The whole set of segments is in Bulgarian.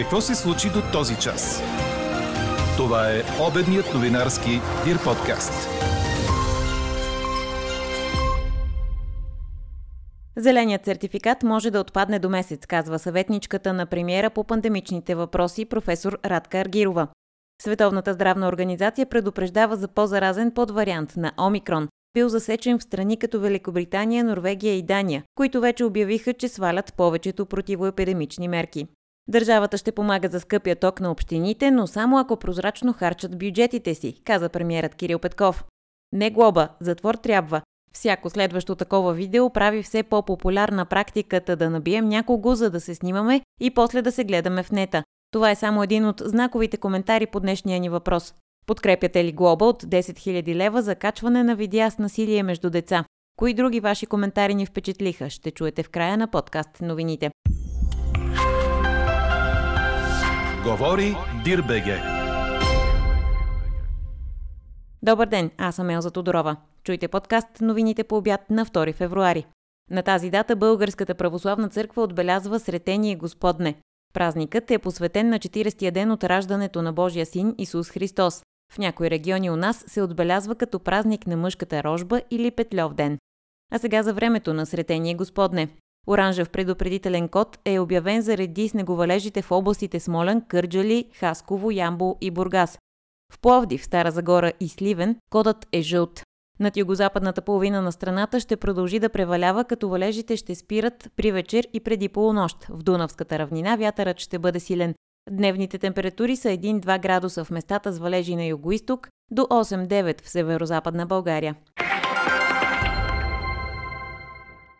Какво се случи до този час? Това е обедният новинарски Дир подкаст. Зеленият сертификат може да отпадне до месец, казва съветничката на премиера по пандемичните въпроси професор Радка Аргирова. Световната здравна организация предупреждава за по-заразен подвариант на Омикрон, бил засечен в страни като Великобритания, Норвегия и Дания, които вече обявиха, че свалят повечето противоепидемични мерки. Държавата ще помага за скъпия ток на общините, но само ако прозрачно харчат бюджетите си, каза премиерът Кирил Петков. Не глоба, затвор трябва. Всяко следващо такова видео прави все по-популярна практиката да набием някого, за да се снимаме и после да се гледаме в нета. Това е само един от знаковите коментари по днешния ни въпрос. Подкрепяте ли глоба от 10 000 лева за качване на видеа с насилие между деца? Кои други ваши коментари ни впечатлиха? Ще чуете в края на подкаст новините. Говори Дирбеге. Добър ден, аз съм Елза Тодорова. Чуйте подкаст новините по обяд на 2 февруари. На тази дата Българската православна църква отбелязва Сретение Господне. Празникът е посветен на 40-я ден от раждането на Божия син Исус Христос. В някои региони у нас се отбелязва като празник на мъжката рожба или Петлев ден. А сега за времето на Сретение Господне. Оранжев предупредителен код е обявен заради снеговалежите в областите Смолен, Кърджали, Хасково, Ямбол и Бургас. В Пловдив, Стара Загора и Сливен кодът е жълт. Над югозападната половина на страната ще продължи да превалява, като валежите ще спират при вечер и преди полунощ. В Дунавската равнина вятърът ще бъде силен. Дневните температури са 1-2 градуса в местата с валежи на югоисток до 8-9 в северо-западна България.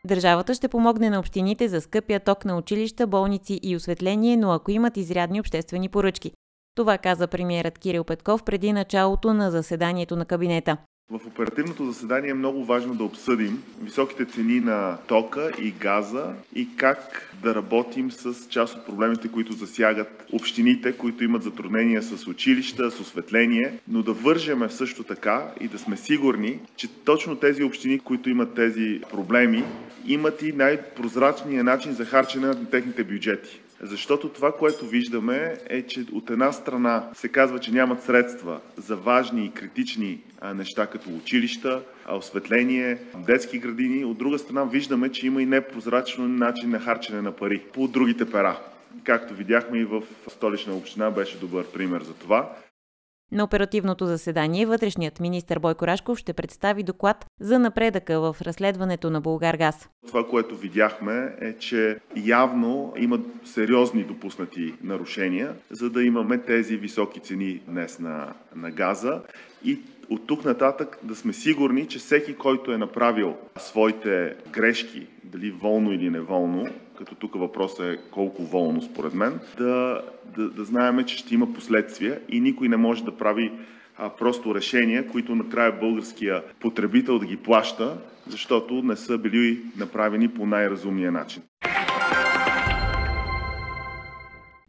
Държавата ще помогне на общините за скъпия ток на училища, болници и осветление, но ако имат изрядни обществени поръчки. Това каза премиерът Кирил Петков преди началото на заседанието на кабинета. В оперативното заседание е много важно да обсъдим високите цени на тока и газа и как да работим с част от проблемите, които засягат общините, които имат затруднения с училища, с осветление, но да вържеме също така и да сме сигурни, че точно тези общини, които имат тези проблеми, имат и най-прозрачния начин за харчене на техните бюджети. Защото това, което виждаме е, че от една страна се казва, че нямат средства за важни и критични неща като училища, осветление, детски градини. От друга страна виждаме, че има и непрозрачно начин на харчене на пари по другите пера. Както видяхме и в столична община беше добър пример за това. На оперативното заседание вътрешният министр Бойко Рашков ще представи доклад за напредъка в разследването на Българгаз. Това, което видяхме е, че явно има сериозни допуснати нарушения, за да имаме тези високи цени днес на, на газа и от тук нататък да сме сигурни, че всеки, който е направил своите грешки, дали волно или неволно, като тук въпросът е колко волно според мен, да, да, да знаеме, че ще има последствия и никой не може да прави а, просто решения, които накрая българския потребител да ги плаща, защото не са били направени по най-разумния начин.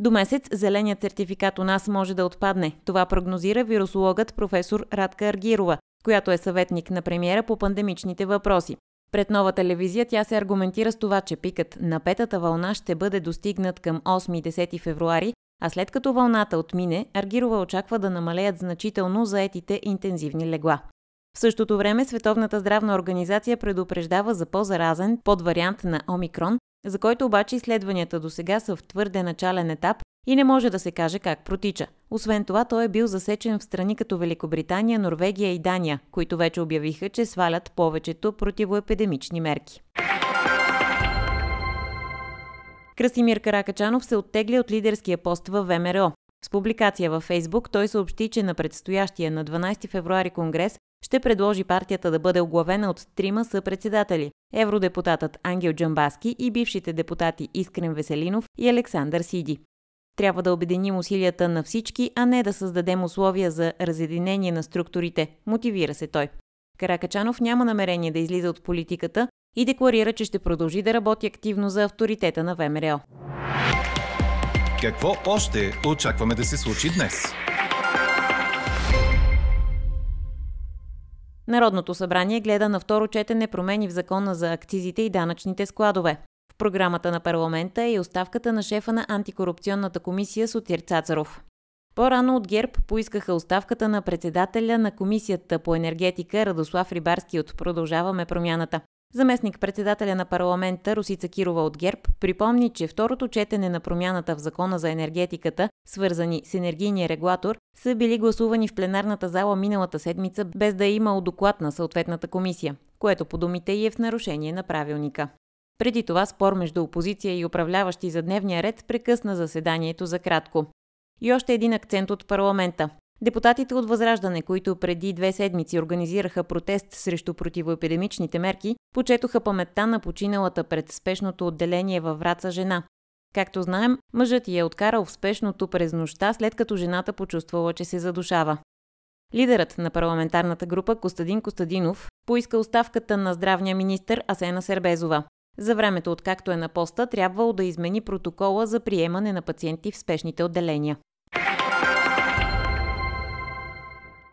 До месец зеленият сертификат у нас може да отпадне. Това прогнозира вирусологът професор Радка Аргирова, която е съветник на премиера по пандемичните въпроси. Пред нова телевизия тя се аргументира с това, че пикът на петата вълна ще бъде достигнат към 8-10 февруари, а след като вълната отмине, Аргирова очаква да намалеят значително заетите интензивни легла. В същото време Световната здравна организация предупреждава за по-заразен подвариант на Омикрон, за който обаче изследванията до сега са в твърде начален етап и не може да се каже как протича. Освен това, той е бил засечен в страни като Великобритания, Норвегия и Дания, които вече обявиха, че свалят повечето противоепидемични мерки. Красимир Каракачанов се оттегля от лидерския пост в ВМРО. С публикация във Фейсбук той съобщи, че на предстоящия на 12 февруари конгрес ще предложи партията да бъде оглавена от трима съпредседатели – евродепутатът Ангел Джамбаски и бившите депутати Искрен Веселинов и Александър Сиди. Трябва да обединим усилията на всички, а не да създадем условия за разединение на структурите, мотивира се той. Каракачанов няма намерение да излиза от политиката и декларира, че ще продължи да работи активно за авторитета на ВМРО. Какво още очакваме да се случи днес? Народното събрание гледа на второ четене промени в закона за акцизите и данъчните складове. програмата на парламента е и оставката на шефа на антикорупционната комисия Сотир Цацаров. По-рано от ГЕРБ поискаха оставката на председателя на комисията по енергетика Радослав Рибарски от Продължаваме промяната. Заместник председателя на парламента Русица Кирова от ГЕРБ припомни, че второто четене на промяната в закона за енергетиката, свързани с енергийния регулатор, са били гласувани в пленарната зала миналата седмица, без да е имал доклад на съответната комисия, което по думите и е в нарушение на правилника. Преди това спор между опозиция и управляващи за дневния ред прекъсна заседанието за кратко. И още един акцент от парламента. Депутатите от Възраждане, които преди две седмици организираха протест срещу противоепидемичните мерки, почетоха паметта на починалата пред спешното отделение във Враца жена. Както знаем, мъжът я е откарал в спешното през нощта, след като жената почувствала, че се задушава. Лидерът на парламентарната група Костадин Костадинов поиска оставката на здравния министр Асена Сербезова. За времето откакто е на поста, трябвало да измени протокола за приемане на пациенти в спешните отделения.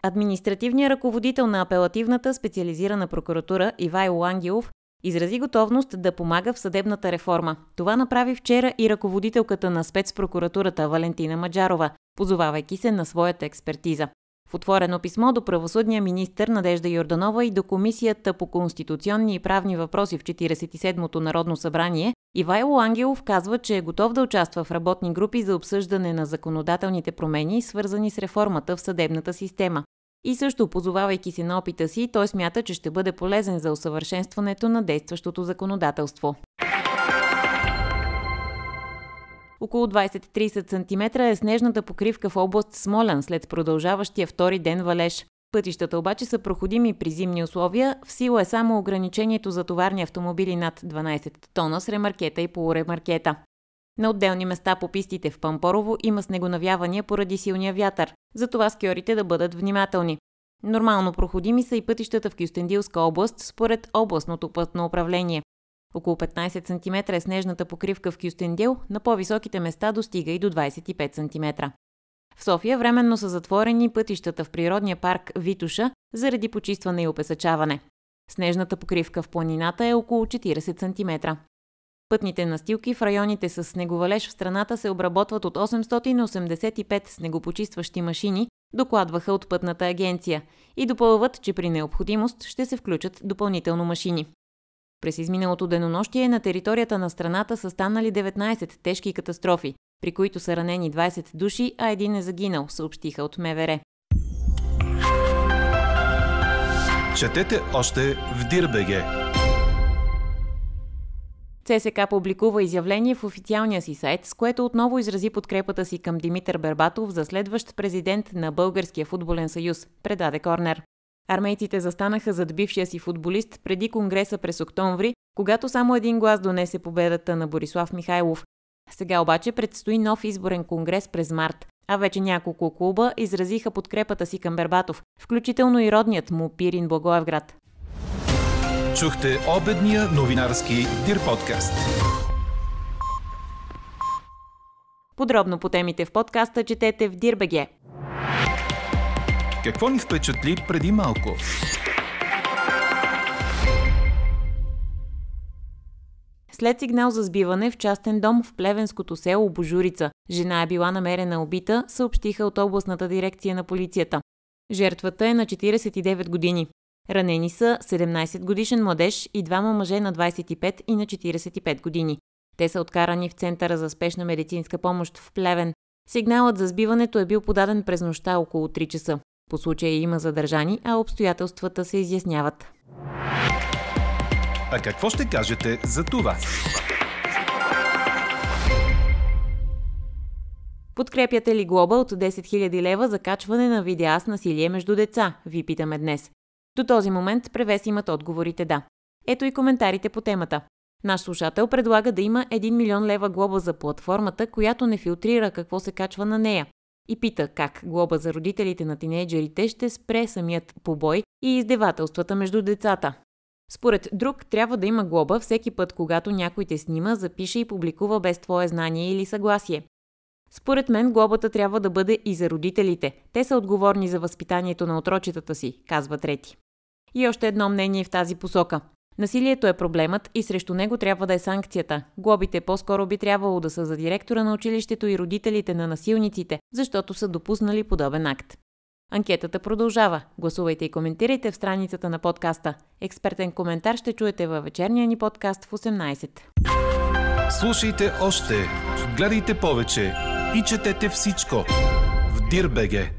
Административният ръководител на апелативната специализирана прокуратура Ивайло Ангелов изрази готовност да помага в съдебната реформа. Това направи вчера и ръководителката на спецпрокуратурата Валентина Маджарова, позовавайки се на своята експертиза. В отворено писмо до правосъдния министр Надежда Йорданова и до Комисията по конституционни и правни въпроси в 47-то Народно събрание, Ивайло Ангелов казва, че е готов да участва в работни групи за обсъждане на законодателните промени, свързани с реформата в съдебната система. И също, позовавайки се на опита си, той смята, че ще бъде полезен за усъвършенстването на действащото законодателство. Около 20-30 см е снежната покривка в област Смолян след продължаващия втори ден валеж. Пътищата обаче са проходими при зимни условия, в сила е само ограничението за товарни автомобили над 12 тона с ремаркета и полуремаркета. На отделни места по пистите в Пампорово има снегонавявания поради силния вятър, затова скиорите да бъдат внимателни. Нормално проходими са и пътищата в Кюстендилска област според областното пътно управление. Около 15 см е снежната покривка в Кюстендил, на по-високите места достига и до 25 см. В София временно са затворени пътищата в природния парк Витуша заради почистване и опесачаване. Снежната покривка в планината е около 40 см. Пътните настилки в районите с снеговалеж в страната се обработват от 885 снегопочистващи машини, докладваха от пътната агенция и допълват, че при необходимост ще се включат допълнително машини. През изминалото денонощие на територията на страната са станали 19 тежки катастрофи, при които са ранени 20 души, а един е загинал, съобщиха от МВР. Четете още в Дирбеге. ЦСК публикува изявление в официалния си сайт, с което отново изрази подкрепата си към Димитър Бербатов за следващ президент на Българския футболен съюз, предаде Корнер. Армейците застанаха зад бившия си футболист преди Конгреса през октомври, когато само един глас донесе победата на Борислав Михайлов. Сега обаче предстои нов изборен конгрес през март, а вече няколко клуба изразиха подкрепата си към Бербатов, включително и родният му Пирин Благоевград. Чухте обедния новинарски Дир подкаст. Подробно по темите в подкаста четете в Дирбеге. Какво ни впечатли преди малко? След сигнал за сбиване в частен дом в плевенското село Божурица, жена е била намерена убита, съобщиха от областната дирекция на полицията. Жертвата е на 49 години. Ранени са 17 годишен младеж и двама мъже на 25 и на 45 години. Те са откарани в Центъра за спешна медицинска помощ в Плевен. Сигналът за сбиването е бил подаден през нощта около 3 часа. По случая има задържани, а обстоятелствата се изясняват. А какво ще кажете за това? Подкрепяте ли глоба от 10 000 лева за качване на видеа с насилие между деца? Ви питаме днес. До този момент превес имат отговорите да. Ето и коментарите по темата. Наш слушател предлага да има 1 милион лева глоба за платформата, която не филтрира какво се качва на нея и пита как глоба за родителите на тинейджерите ще спре самият побой и издевателствата между децата. Според друг, трябва да има глоба всеки път, когато някой те снима, запише и публикува без твое знание или съгласие. Според мен глобата трябва да бъде и за родителите. Те са отговорни за възпитанието на отрочетата си, казва трети. И още едно мнение в тази посока. Насилието е проблемът и срещу него трябва да е санкцията. Глобите по-скоро би трябвало да са за директора на училището и родителите на насилниците, защото са допуснали подобен акт. Анкетата продължава. Гласувайте и коментирайте в страницата на подкаста. Експертен коментар ще чуете във вечерния ни подкаст в 18. Слушайте още, гледайте повече и четете всичко в Дирбеге.